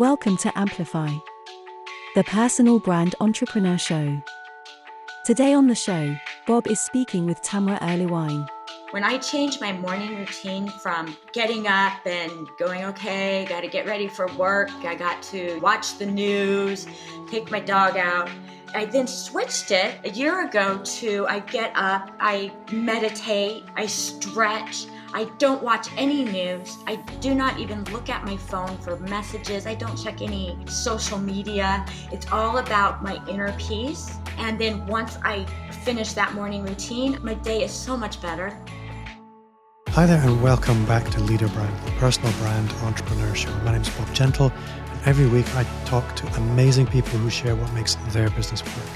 Welcome to Amplify, the personal brand entrepreneur show. Today on the show, Bob is speaking with Tamra Earlywine. When I changed my morning routine from getting up and going, okay, got to get ready for work, I got to watch the news, take my dog out. I then switched it a year ago to I get up, I meditate, I stretch, I don't watch any news. I do not even look at my phone for messages. I don't check any social media. It's all about my inner peace. And then once I finish that morning routine, my day is so much better. Hi there, and welcome back to Leader Brand, the personal brand entrepreneur show. My name is Bob Gentle, and every week I talk to amazing people who share what makes their business work.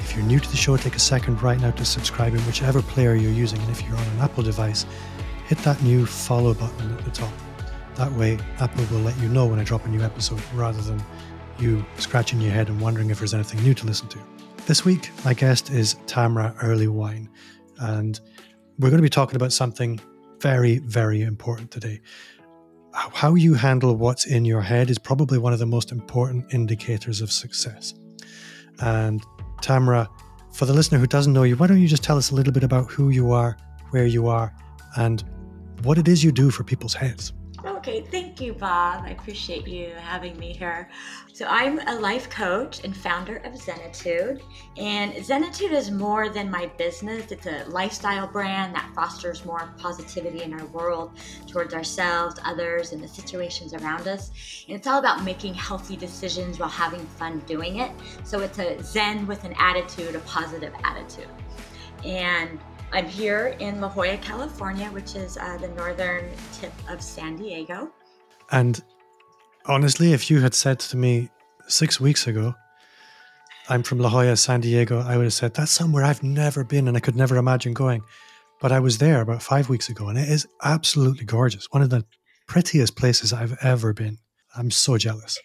If you're new to the show, take a second right now to subscribe in whichever player you're using, and if you're on an Apple device, hit that new follow button at the top. That way, Apple will let you know when I drop a new episode rather than you scratching your head and wondering if there's anything new to listen to. This week, my guest is Tamra Earlywine, and we're going to be talking about something very, very important today. How you handle what's in your head is probably one of the most important indicators of success. And Tamra, for the listener who doesn't know you, why don't you just tell us a little bit about who you are, where you are, and what it is you do for people's heads? Okay, thank you, Bob. I appreciate you having me here. So, I'm a life coach and founder of Zenatude. And Zenatude is more than my business, it's a lifestyle brand that fosters more positivity in our world towards ourselves, others, and the situations around us. And it's all about making healthy decisions while having fun doing it. So, it's a Zen with an attitude, a positive attitude. And I'm here in La Jolla, California, which is uh, the northern tip of San Diego. And honestly, if you had said to me six weeks ago, I'm from La Jolla, San Diego, I would have said, that's somewhere I've never been and I could never imagine going. But I was there about five weeks ago and it is absolutely gorgeous. One of the prettiest places I've ever been. I'm so jealous.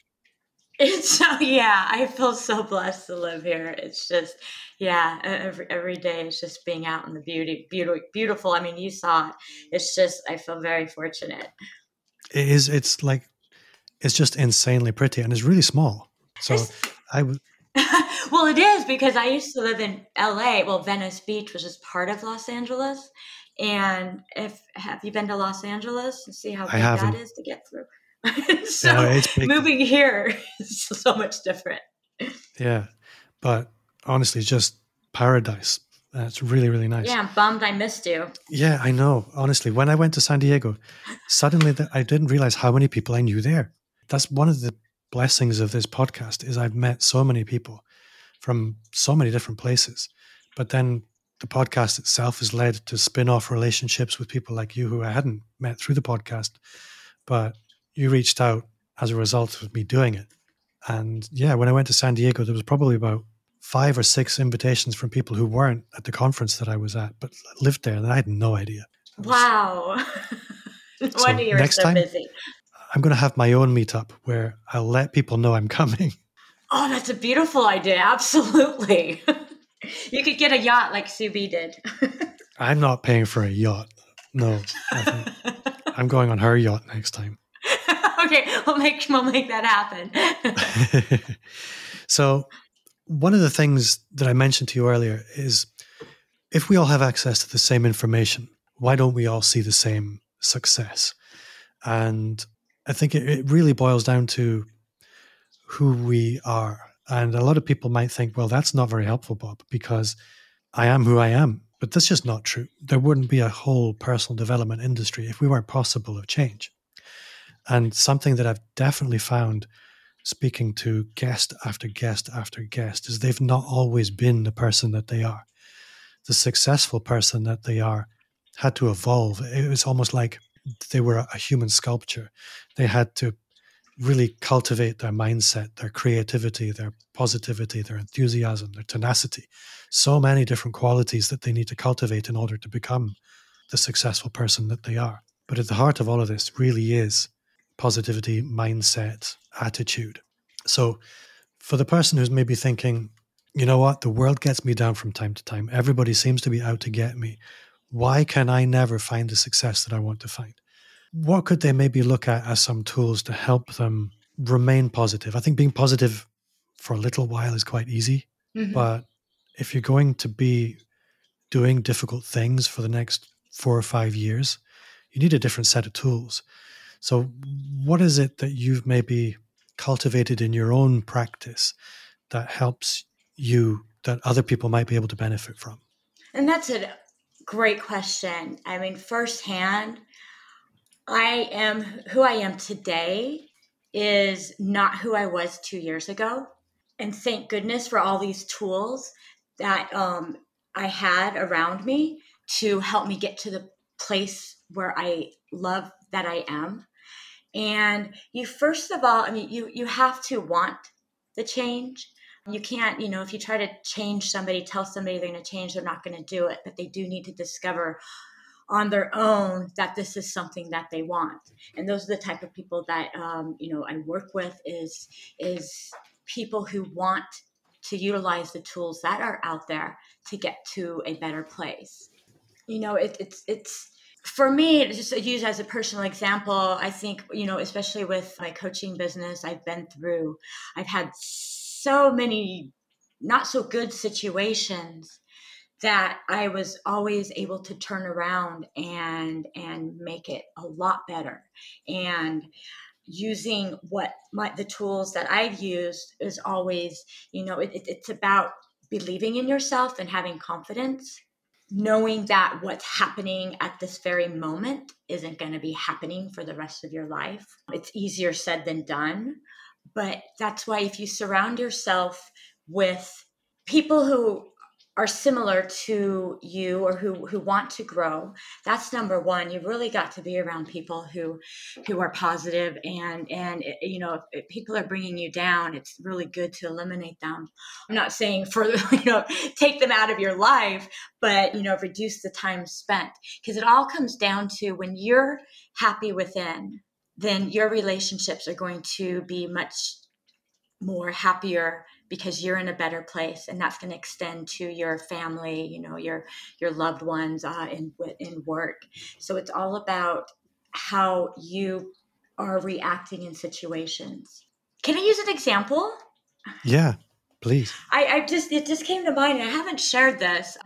It's so yeah, I feel so blessed to live here. It's just yeah, every every day is just being out in the beauty, beautiful, beautiful. I mean, you saw it. It's just I feel very fortunate. It is. It's like it's just insanely pretty, and it's really small. So it's, I would. well, it is because I used to live in L.A. Well, Venice Beach was just part of Los Angeles, and if have you been to Los Angeles and see how big that is to get through? so no, moving here is so much different. Yeah, but honestly, just paradise. That's really, really nice. Yeah, I'm bummed I missed you. Yeah, I know. Honestly, when I went to San Diego, suddenly I didn't realize how many people I knew there. That's one of the blessings of this podcast is I've met so many people from so many different places. But then the podcast itself has led to spin-off relationships with people like you who I hadn't met through the podcast. But you reached out as a result of me doing it. And yeah, when I went to San Diego, there was probably about five or six invitations from people who weren't at the conference that I was at, but lived there, and I had no idea. Wow. no so wonder you're so time, busy. I'm going to have my own meetup where I'll let people know I'm coming. Oh, that's a beautiful idea. Absolutely. you could get a yacht like Subi did. I'm not paying for a yacht. No. I'm going on her yacht next time. We'll make we'll make that happen. so, one of the things that I mentioned to you earlier is if we all have access to the same information, why don't we all see the same success? And I think it, it really boils down to who we are. And a lot of people might think, well, that's not very helpful, Bob, because I am who I am. But that's just not true. There wouldn't be a whole personal development industry if we weren't possible of change. And something that I've definitely found speaking to guest after guest after guest is they've not always been the person that they are. The successful person that they are had to evolve. It was almost like they were a human sculpture. They had to really cultivate their mindset, their creativity, their positivity, their enthusiasm, their tenacity. So many different qualities that they need to cultivate in order to become the successful person that they are. But at the heart of all of this really is positivity, mindset, attitude. So, for the person who's maybe thinking, you know what, the world gets me down from time to time, everybody seems to be out to get me. Why can I never find the success that I want to find? What could they maybe look at as some tools to help them remain positive. I think being positive for a little while is quite easy, mm-hmm. but if you're going to be doing difficult things for the next four or five years, you need a different set of tools. So, what is it that you've maybe cultivated in your own practice that helps you that other people might be able to benefit from? And that's a great question. I mean, firsthand, I am who I am today is not who I was two years ago. And thank goodness for all these tools that um, I had around me to help me get to the place where I love that I am. And you first of all, I mean, you you have to want the change. You can't, you know, if you try to change somebody, tell somebody they're going to change, they're not going to do it. But they do need to discover on their own that this is something that they want. And those are the type of people that um, you know I work with is is people who want to utilize the tools that are out there to get to a better place. You know, it, it's it's for me, just to use as a personal example, I think, you know, especially with my coaching business, I've been through, I've had so many not so good situations that I was always able to turn around and and make it a lot better. And using what my the tools that I've used is always, you know, it, it, it's about believing in yourself and having confidence knowing that what's happening at this very moment isn't going to be happening for the rest of your life. It's easier said than done. But that's why if you surround yourself with people who are similar to you or who who want to grow that's number one. You've really got to be around people who who are positive and and eh, you know if, if, people are bringing you down it's really good to eliminate them. I'm not saying for you know take them out of your life but you know reduce the time spent. Because it all comes down to when you're happy within then your relationships are going to be much more happier because you're in a better place and that's going to extend to your family you know your your loved ones uh, in in work. So it's all about how you are reacting in situations. Can i use an example? Yeah please. I, I just it just came to mind and i haven't shared this.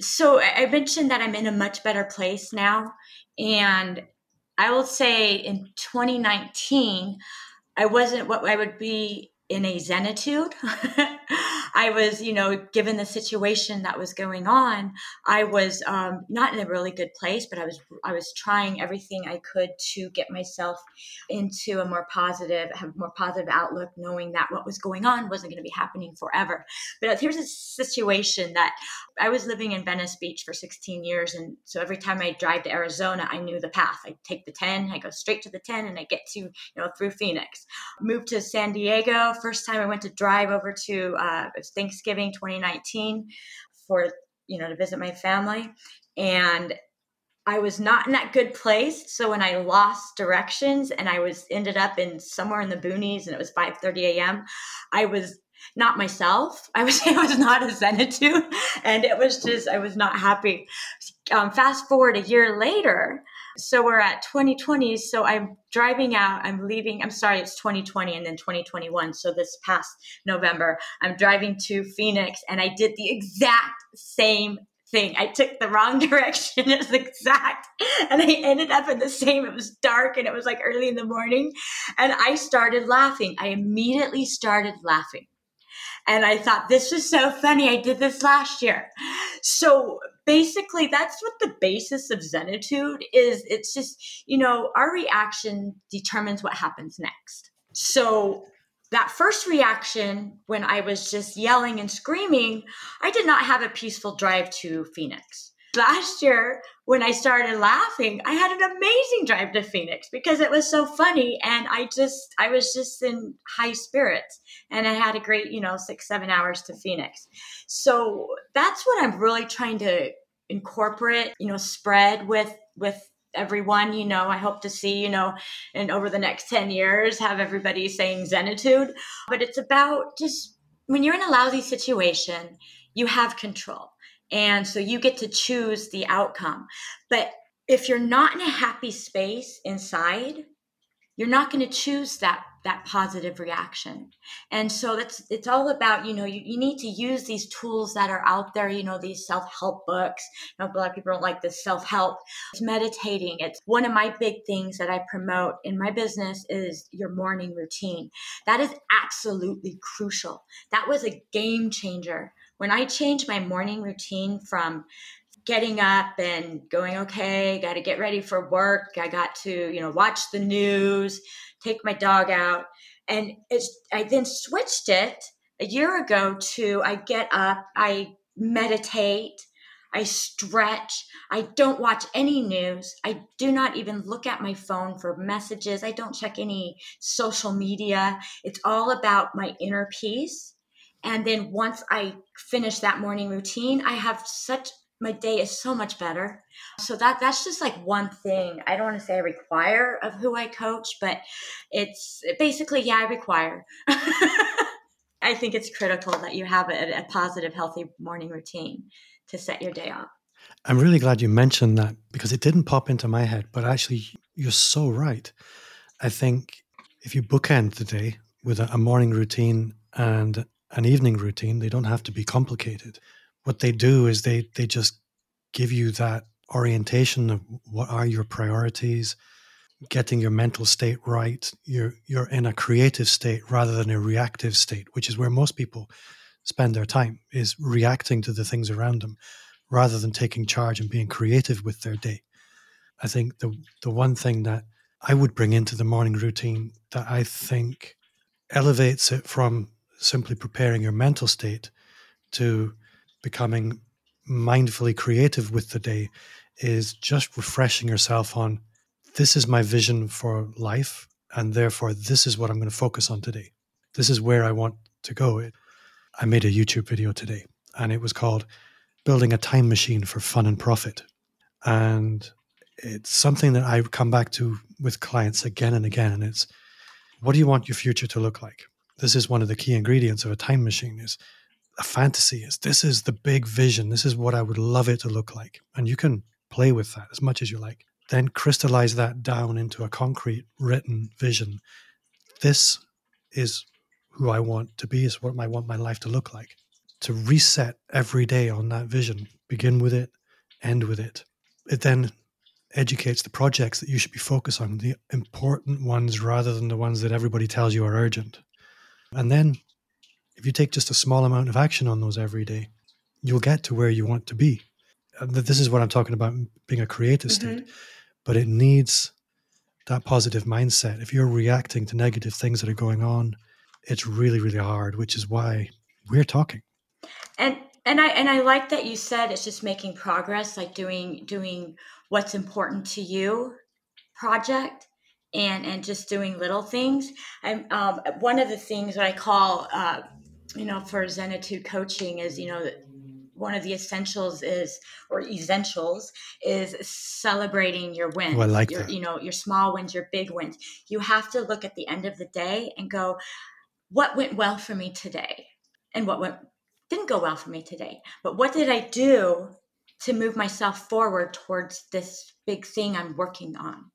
So i mentioned that i'm in a much better place now and i will say in 2019 i wasn't what i would be in a zenatude. I was, you know, given the situation that was going on, I was um, not in a really good place, but I was, I was trying everything I could to get myself into a more positive, have a more positive outlook, knowing that what was going on wasn't going to be happening forever. But here's a situation that I was living in Venice Beach for 16 years, and so every time I drive to Arizona, I knew the path. I take the 10, I go straight to the 10, and I get to, you know, through Phoenix. Moved to San Diego first time I went to drive over to uh, Thanksgiving 2019 for you know to visit my family, and I was not in that good place. So when I lost directions and I was ended up in somewhere in the boonies and it was 5:30 a.m., I was not myself. I was I was not a zenatude, and it was just I was not happy. Um, fast forward a year later, so we're at 2020. So I'm driving out. I'm leaving. I'm sorry, it's 2020 and then 2021. So this past November, I'm driving to Phoenix, and I did the exact same thing. I took the wrong direction. It was exact. And I ended up in the same. It was dark and it was like early in the morning. And I started laughing. I immediately started laughing. And I thought, this was so funny. I did this last year. So basically, that's what the basis of Zenatude is. It's just, you know, our reaction determines what happens next. So that first reaction when I was just yelling and screaming, I did not have a peaceful drive to Phoenix last year when I started laughing, I had an amazing drive to Phoenix because it was so funny and I just I was just in high spirits and I had a great, you know, 6 7 hours to Phoenix. So that's what I'm really trying to incorporate, you know, spread with with everyone you know. I hope to see you know and over the next 10 years have everybody saying zenatude. But it's about just when you're in a lousy situation you have control and so you get to choose the outcome. But if you're not in a happy space inside, you're not going to choose that that positive reaction. And so that's it's all about you know you, you need to use these tools that are out there you know these self-help books. You know, a lot of people don't like this self-help. It's meditating. It's one of my big things that i promote in my business is your morning routine. That is absolutely crucial. That was a game changer when i changed my morning routine from getting up and going okay got to get ready for work i got to you know watch the news take my dog out. And it's, I then switched it a year ago to I get up, I meditate, I stretch, I don't watch any news, I do not even look at my phone for messages, I don't check any social media. It's all about my inner peace. And then once I finish that morning routine, I have such my day is so much better. So that that's just like one thing. I don't want to say I require of who I coach, but it's basically yeah, I require. I think it's critical that you have a, a positive, healthy morning routine to set your day off. I'm really glad you mentioned that because it didn't pop into my head, but actually, you're so right. I think if you bookend the day with a, a morning routine and an evening routine, they don't have to be complicated. What they do is they they just give you that orientation of what are your priorities getting your mental state right you're you're in a creative state rather than a reactive state which is where most people spend their time is reacting to the things around them rather than taking charge and being creative with their day. I think the the one thing that i would bring into the morning routine that i think elevates it from simply preparing your mental state to becoming mindfully creative with the day is just refreshing yourself on this is my vision for life and therefore this is what i'm going to focus on today. This is where i want to go. I made a youtube video today and it was called building a time machine for fun and profit. And it's something that i come back to with clients again and again and it's what do you want your future to look like this is one of the key ingredients of a time machine is a fantasy is this is the big vision. This is what i would love it to look like. And you can play with that as much as you like. Then crystallize that down into a concrete written vision. This is who i want to be. Is what i want my life to look like. To reset every day on that vision begin with it end with it. It then educates the projects that you should be focused on the important ones rather than the ones that everybody tells you are urgent and then if you take just a small amount of action on those every day, you'll get to where you want to be. This is what I'm talking about being a creative state, mm-hmm. but it needs that positive mindset. If you're reacting to negative things that are going on, it's really, really hard, which is why we're talking. And and I and I like that you said it's just making progress, like doing doing what's important to you project and and just doing little things. I'm um, one of the things that I call uh, you know, for Zenatude coaching is, you know, one of the essentials is, or essentials is celebrating your wins. Oh, I like your, that. You know, your small wins, your big wins. You have to look at the end of the day and go, what went well for me today? And what went didn't go well for me today? But what did I do to move myself forward towards this big thing I'm working on?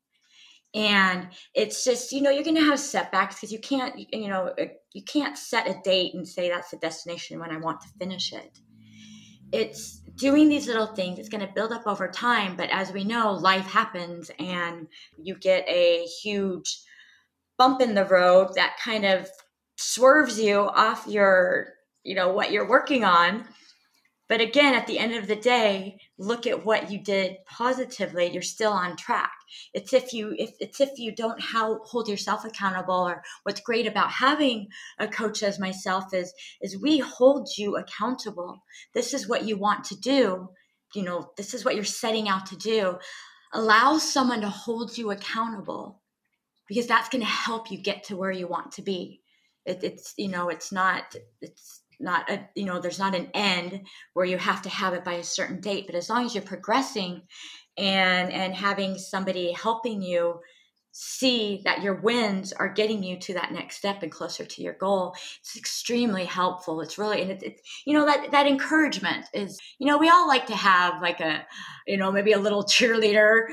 And it's just you know you're going to have setbacks because you can't you know uh, you can't set a date and say that's the destination when i want to finish it. It's doing these little things it's going to build up over time but as we know life happens and you get a huge bump in the road that kind of swerves you off your you know what you're working on but again, at the end of the day, look at what you did positively. You're still on track. It's if you if it's if you don't how, hold yourself accountable. Or what's great about having a coach as myself is is we hold you accountable. This is what you want to do. You know, this is what you're setting out to do. Allow someone to hold you accountable because that's going to help you get to where you want to be. It, it's you know, it's not it's not a you know there's not an end where you have to have it by a certain date but as long as you're progressing and and having somebody helping you see that your wins are getting you to that next step and closer to your goal it's extremely helpful it's really and it's it, you know that that encouragement is you know we all like to have like a you know maybe a little cheerleader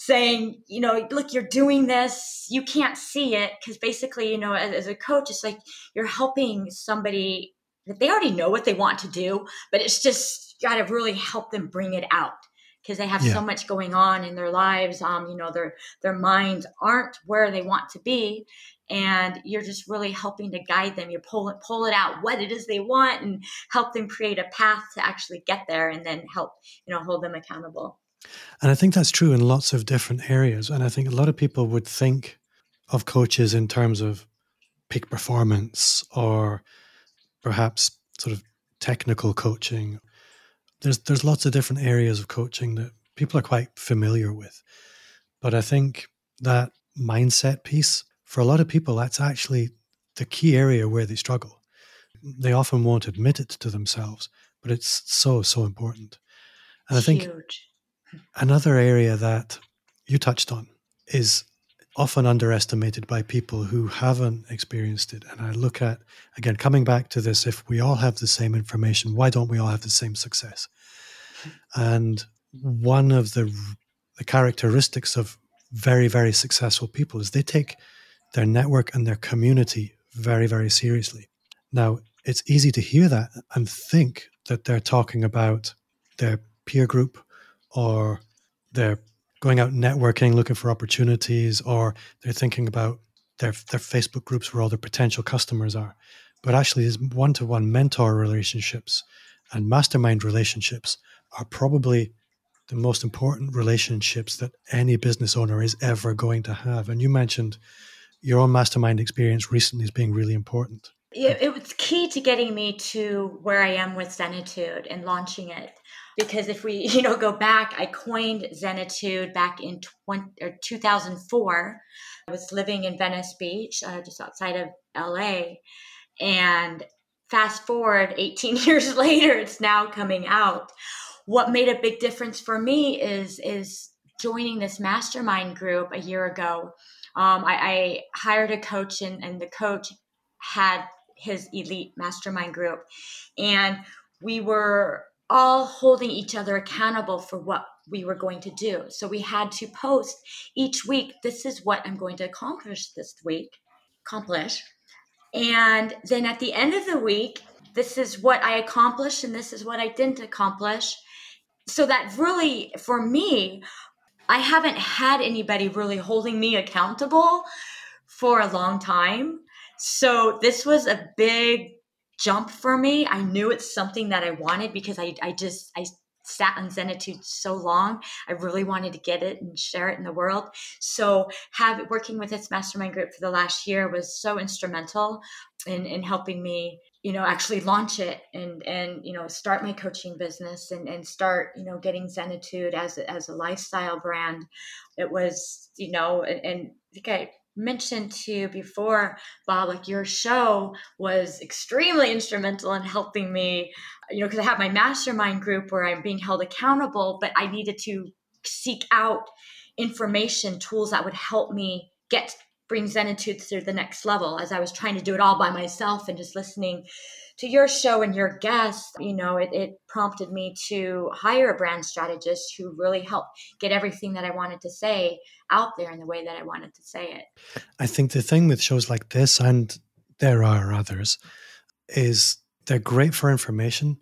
saying, you know, look, you're doing this, you can't see it. Cause basically, you know, as, as, a coach, it's like you're helping somebody they already know what they want to do, but it's just got to really help them bring it out because they have yeah. so much going on in their lives. Um, you know, their, their minds aren't where they want to be. And you're just really helping to guide them. You pull it, pull it out, what it is they want, and help them create a path to actually get there, and then help you know hold them accountable. And I think that's true in lots of different areas. And I think a lot of people would think of coaches in terms of peak performance or perhaps sort of technical coaching. There's there's lots of different areas of coaching that people are quite familiar with. But I think that mindset piece, for a lot of people, that's actually the key area where they struggle. They often won't admit it to themselves, but it's so, so important. And I think Huge. Another area that you touched on is often underestimated by people who haven't experienced it. And I look at, again, coming back to this if we all have the same information, why don't we all have the same success? And one of the, the characteristics of very, very successful people is they take their network and their community very, very seriously. Now, it's easy to hear that and think that they're talking about their peer group or they're going out networking, looking for opportunities, or they're thinking about their their Facebook groups where all their potential customers are. But actually, these one to one mentor relationships and mastermind relationships are probably the most important relationships that any business owner is ever going to have. And you mentioned your own mastermind experience recently as being really important. It, it was key to getting me to where I am with Zenatude and launching it because if we you know go back i coined zenatude back in 20, or 2004 i was living in venice beach uh, just outside of la and fast forward 18 years later it's now coming out. What made a big difference for me is is joining this mastermind group a year ago. Um, I, I, hired a coach and, and the coach had his elite mastermind group. And we were all holding each other accountable for what we were going to do. So we had to post each week, this is what I'm going to accomplish this week, accomplish. And then at the end of the week, this is what I accomplished and this is what I didn't accomplish. So that really, for me, I haven't had anybody really holding me accountable for a long time. So this was a big jump for me. I knew it's something that I wanted because I, I just, I sat on Zenatude so long. I really wanted to get it and share it in the world. So have working with this mastermind group for the last year was so instrumental in, in helping me, you know, actually launch it and, and, you know, start my coaching business and, and start, you know, getting Zenatude as a, as a lifestyle brand. It was, you know, and, and okay, mentioned to you before, Bob, like your show was extremely instrumental in helping me, you know, because I have my mastermind group where I'm being held accountable, but I needed to seek out information, tools that would help me get bring Zenatude to the next level as I was trying to do it all by myself and just listening to your show and your guests, you know, it, it prompted me to hire a brand strategist who really helped get everything that I wanted to say out there in the way that I wanted to say it. I think the thing with shows like this, and there are others, is they're great for information.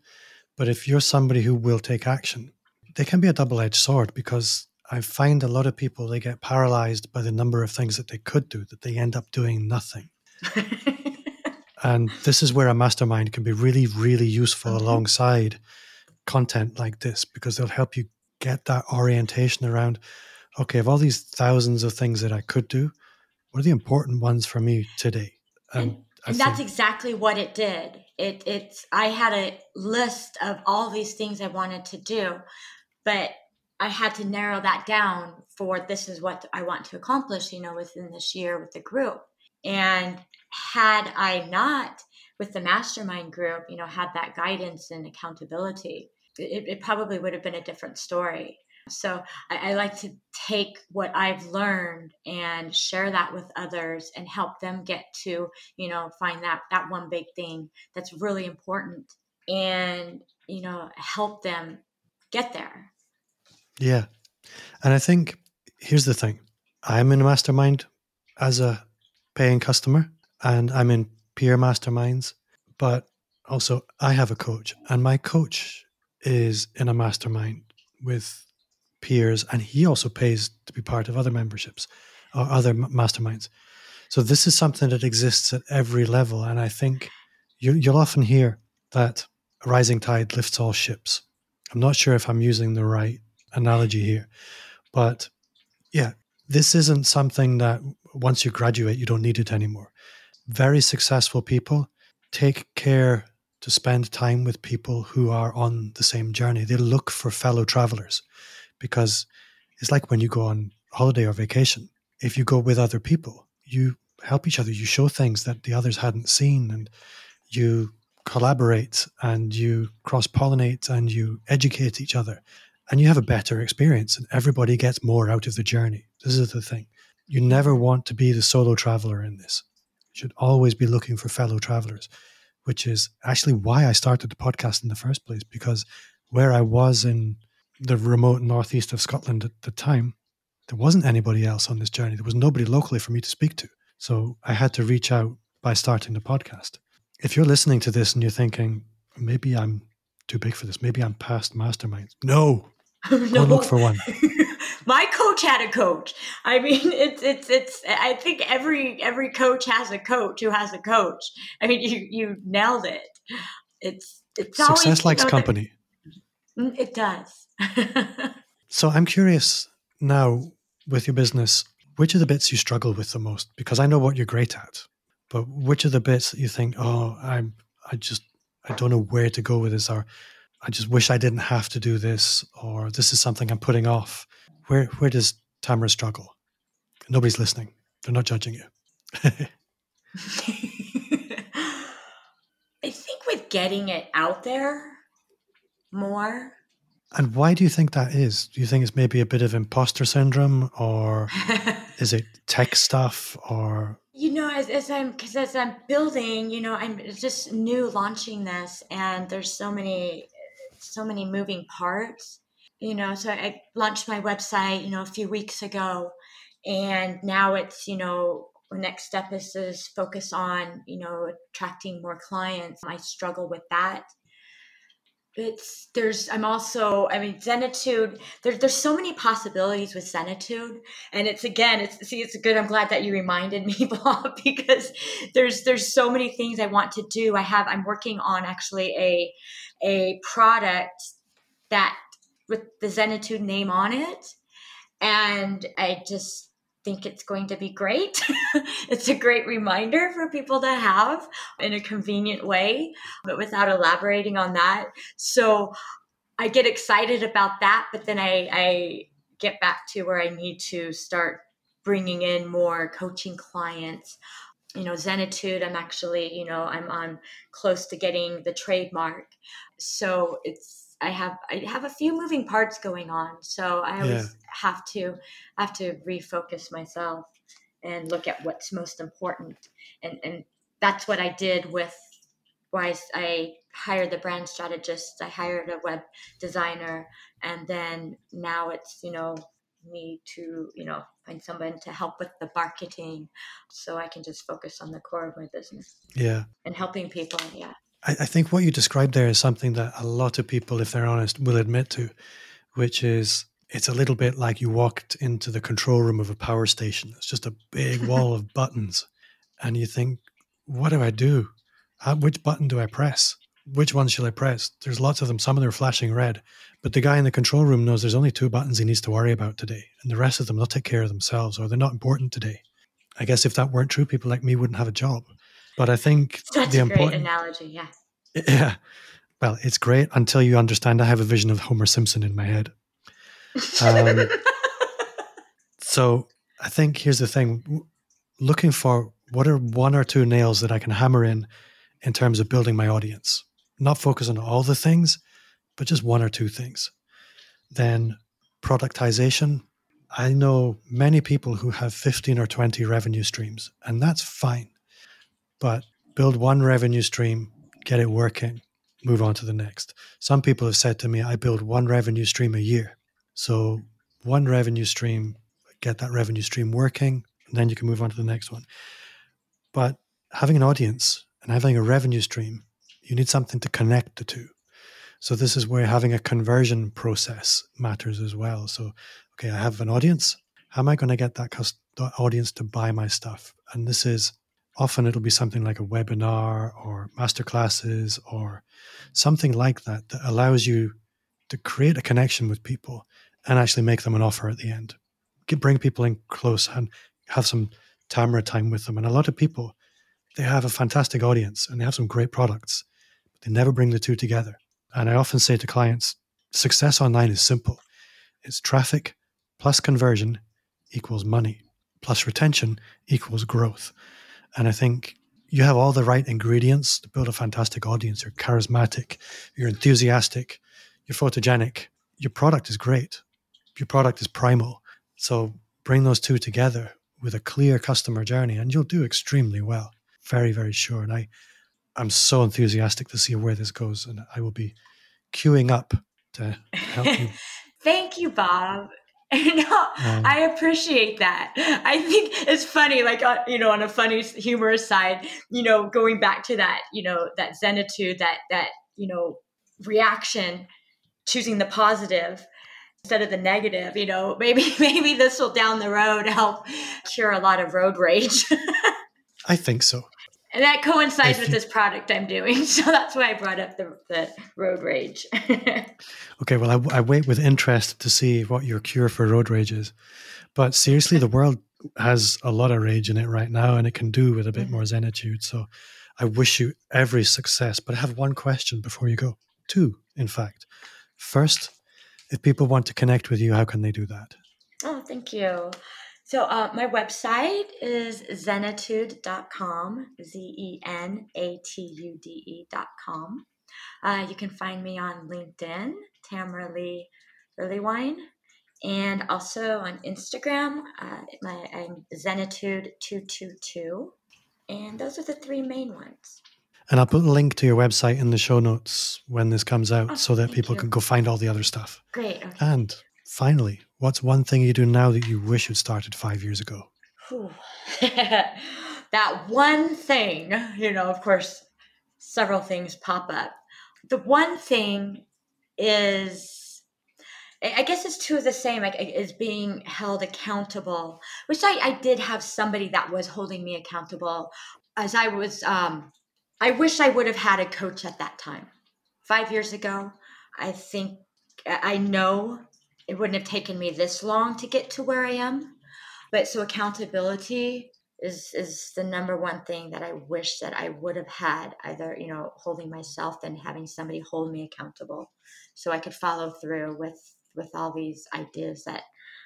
But if you're somebody who will take action, they can be a double edged sword because I find a lot of people, they get paralyzed by the number of things that they could do, that they end up doing nothing. And this is where a mastermind can be really, really useful mm-hmm. alongside content like this because they'll help you get that orientation around okay, of all these thousands of things that I could do, what are the important ones for me today? And, and, and that's exactly what it did. It it's I had a list of all these things I wanted to do, but I had to narrow that down for this is what I want to accomplish, you know, within this year with the group. And had I not, with the mastermind group, you know, had that guidance and accountability, it, it probably would have been a different story. So I, I, like to take what I've learned and share that with others and help them get to, you know, find that that one big thing that's really important and, you know, help them get there. Yeah. And I think here's the thing I'm in a mastermind as a paying customer, and I'm in peer masterminds, but also I have a coach, and my coach is in a mastermind with peers, and he also pays to be part of other memberships or other masterminds. So this is something that exists at every level, and I think you, you'll often hear that a rising tide lifts all ships. I'm not sure if I'm using the right analogy here, but yeah, this isn't something that once you graduate, you don't need it anymore. Very successful people take care to spend time with people who are on the same journey. They look for fellow travelers because it's like when you go on holiday or vacation. If you go with other people, you help each other, you show things that the others hadn't seen, and you collaborate and you cross pollinate and you educate each other and you have a better experience and everybody gets more out of the journey. This is the thing. You never want to be the solo traveler in this. You should always be looking for fellow travelers, which is actually why I started the podcast in the first place, because where I was in the remote northeast of Scotland at the time, there wasn't anybody else on this journey. There was nobody locally for me to speak to. So I had to reach out by starting the podcast. If you're listening to this and you're thinking, maybe I'm too big for this, maybe I'm past masterminds. No, no. Go look for one. My coach had a coach. I mean, it's it's it's. I think every every coach has a coach who has a coach. I mean, you you nailed it. It's it's success always, likes you know, company. The, mm, it does. so I'm curious now with your business, which are the bits you struggle with the most? Because I know what you're great at, but which are the bits that you think, oh, I'm I just I don't know where to go with this, or I just wish I didn't have to do this, or this is something I'm putting off. Where where does Tamara struggle? Nobody's listening. They're not judging you. I think with getting it out there more. And why do you think that is? Do you think it's maybe a bit of imposter syndrome, or is it tech stuff, or you know as, as i'm because as i'm building you know i'm just new launching this and there's so many so many moving parts you know so i launched my website you know a few weeks ago and now it's you know the next step is to focus on you know attracting more clients. I struggle with that. It's there's i'm also i mean zenatude there's there's so many possibilities with zenatude and it's again it's see it's good i'm glad that you reminded me bob because there's there's so many things i want to do. I have i'm working on actually a a product that with the zenatude name on it and i just think it's going to be great. it's a great reminder for people to have in a convenient way, but without elaborating on that. So I get excited about that, but then I, I get back to where I need to start bringing in more coaching clients. You know, Zenatude, I'm actually, you know, I'm on close to getting the trademark. So it's, I have I have a few moving parts going on, so I always yeah. have to have to refocus myself and look at what's most important, and and that's what I did with why I hired the brand strategist, I hired a web designer, and then now it's you know me to you know find someone to help with the marketing, so I can just focus on the core of my business. Yeah, and helping people. Yeah. I, I think what you described there is something that a lot of people, if they're honest, will admit to, which is it's a little bit like you walked into the control room of a power station. It's just a big wall of buttons. And you think, what do I do? How, which button do I press? Which one shall I press? There's lots of them. Some of them are flashing red. But the guy in the control room knows there's only two buttons he needs to worry about today. And the rest of them, they'll take care of themselves or they're not important today. I guess if that weren't true, people like me wouldn't have a job. But I think Such the a important great analogy, yeah. Yeah. Well, it's great until you understand I have a vision of Homer Simpson in my head. Um, so I think here's the thing looking for what are one or two nails that I can hammer in in terms of building my audience, not focus on all the things, but just one or two things. Then productization. I know many people who have 15 or 20 revenue streams, and that's fine. But build one revenue stream, get it working, move on to the next. Some people have said to me, I build one revenue stream a year. So, one revenue stream, get that revenue stream working, and then you can move on to the next one. But having an audience and having a revenue stream, you need something to connect the two. So this is where having a conversion process matters as well. So, okay, I have an audience. How am I going to get that audience to buy my stuff? And this is often it'll be something like a webinar or masterclasses or something like that that allows you to create a connection with people and actually make them an offer at the end. Get, bring people in close and have some Tamra time with them. And a lot of people, they have a fantastic audience and they have some great products, but they never bring the two together. And I often say to clients, success online is simple. It's traffic plus conversion equals money plus retention equals growth. And I think you have all the right ingredients to build a fantastic audience. You're charismatic, you're enthusiastic, you're photogenic. Your product is great. Your product is primal. So bring those two together with a clear customer journey and you'll do extremely well. Very, very sure. And I, I'm so enthusiastic to see where this goes. And I will be queuing up to help you. Thank you, Bob. no, um, I appreciate that. I think it's funny, like uh, you know, on a funny, humorous side, you know, going back to that, you know, that zenatude, that that you know, reaction, choosing the positive instead of the negative. You know, maybe maybe this will down the road help cure a lot of road rage. I think so. And that coincides with this product I'm doing. So that's why I brought up the, the road rage. okay, well, I, I, wait with interest to see what your cure for road rage is. But seriously, the world has a lot of rage in it right now, and it can do with a bit mm-hmm. more zenatude. So I wish you every success. But I have one question before you go. Two, in fact. First, if people want to connect with you, how can they do that? Oh, thank you. So uh, my website is zenatude.com, Z-E-N-A-T-U-D-E.com. Uh, you can find me on LinkedIn, Tamara Lee Earlywine, and also on Instagram, uh, my, I'm Zenatude222. And those are the three main ones. And I'll put a link to your website in the show notes when this comes out oh, so that people you. can go find all the other stuff. Great. Okay. And finally, What's one thing you do now that you wish you'd started five years ago? that one thing, you know, of course, several things pop up. The one thing is, I guess it's two of the same, like is being held accountable, which I, I did have somebody that was holding me accountable as I was, um, I wish I would have had a coach at that time. Five years ago, I think I know it wouldn't have taken me this long to get to where I am. But so accountability is is the number one thing that I wish that I would have had either you know holding myself and having somebody hold me accountable so I could follow through with with all these ideas that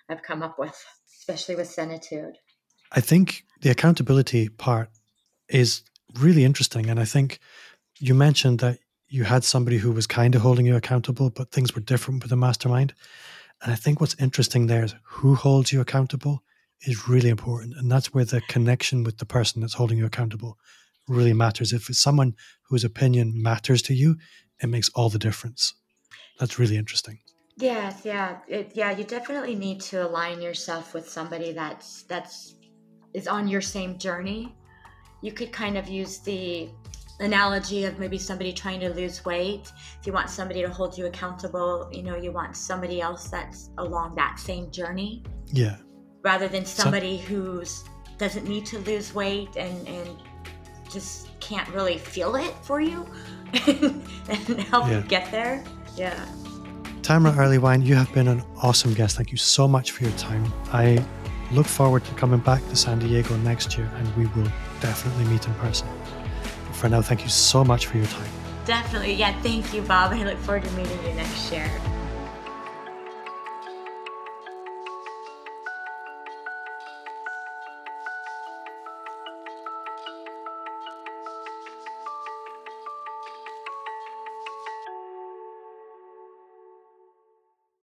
I've come up with especially with zenatude. I think the accountability part is really interesting and I think you mentioned that you had somebody who was kind of holding you accountable but things were different with the mastermind and I think what's interesting there is who holds you accountable is really important. And that's where the connection with the person that's holding you accountable really matters. If it's someone whose opinion matters to you, it makes all the difference. That's really interesting. Yeah, yeah, it, yeah. You definitely need to align yourself with somebody that's that's is on your same journey. You could kind of use the analogy of maybe somebody trying to lose weight if you want somebody to hold you accountable you know you want somebody else that's along that same journey yeah rather than somebody so, who's doesn't need to lose weight and and just can't really feel it for you and help yeah. you get there yeah Tamara Earlywine, you have been an awesome guest. Thank you so much for your time. I look forward to coming back to San Diego next year and we will definitely meet in person for now, thank you so much for your time. Definitely. Yeah, thank you, Bob. I look forward to meeting you next year.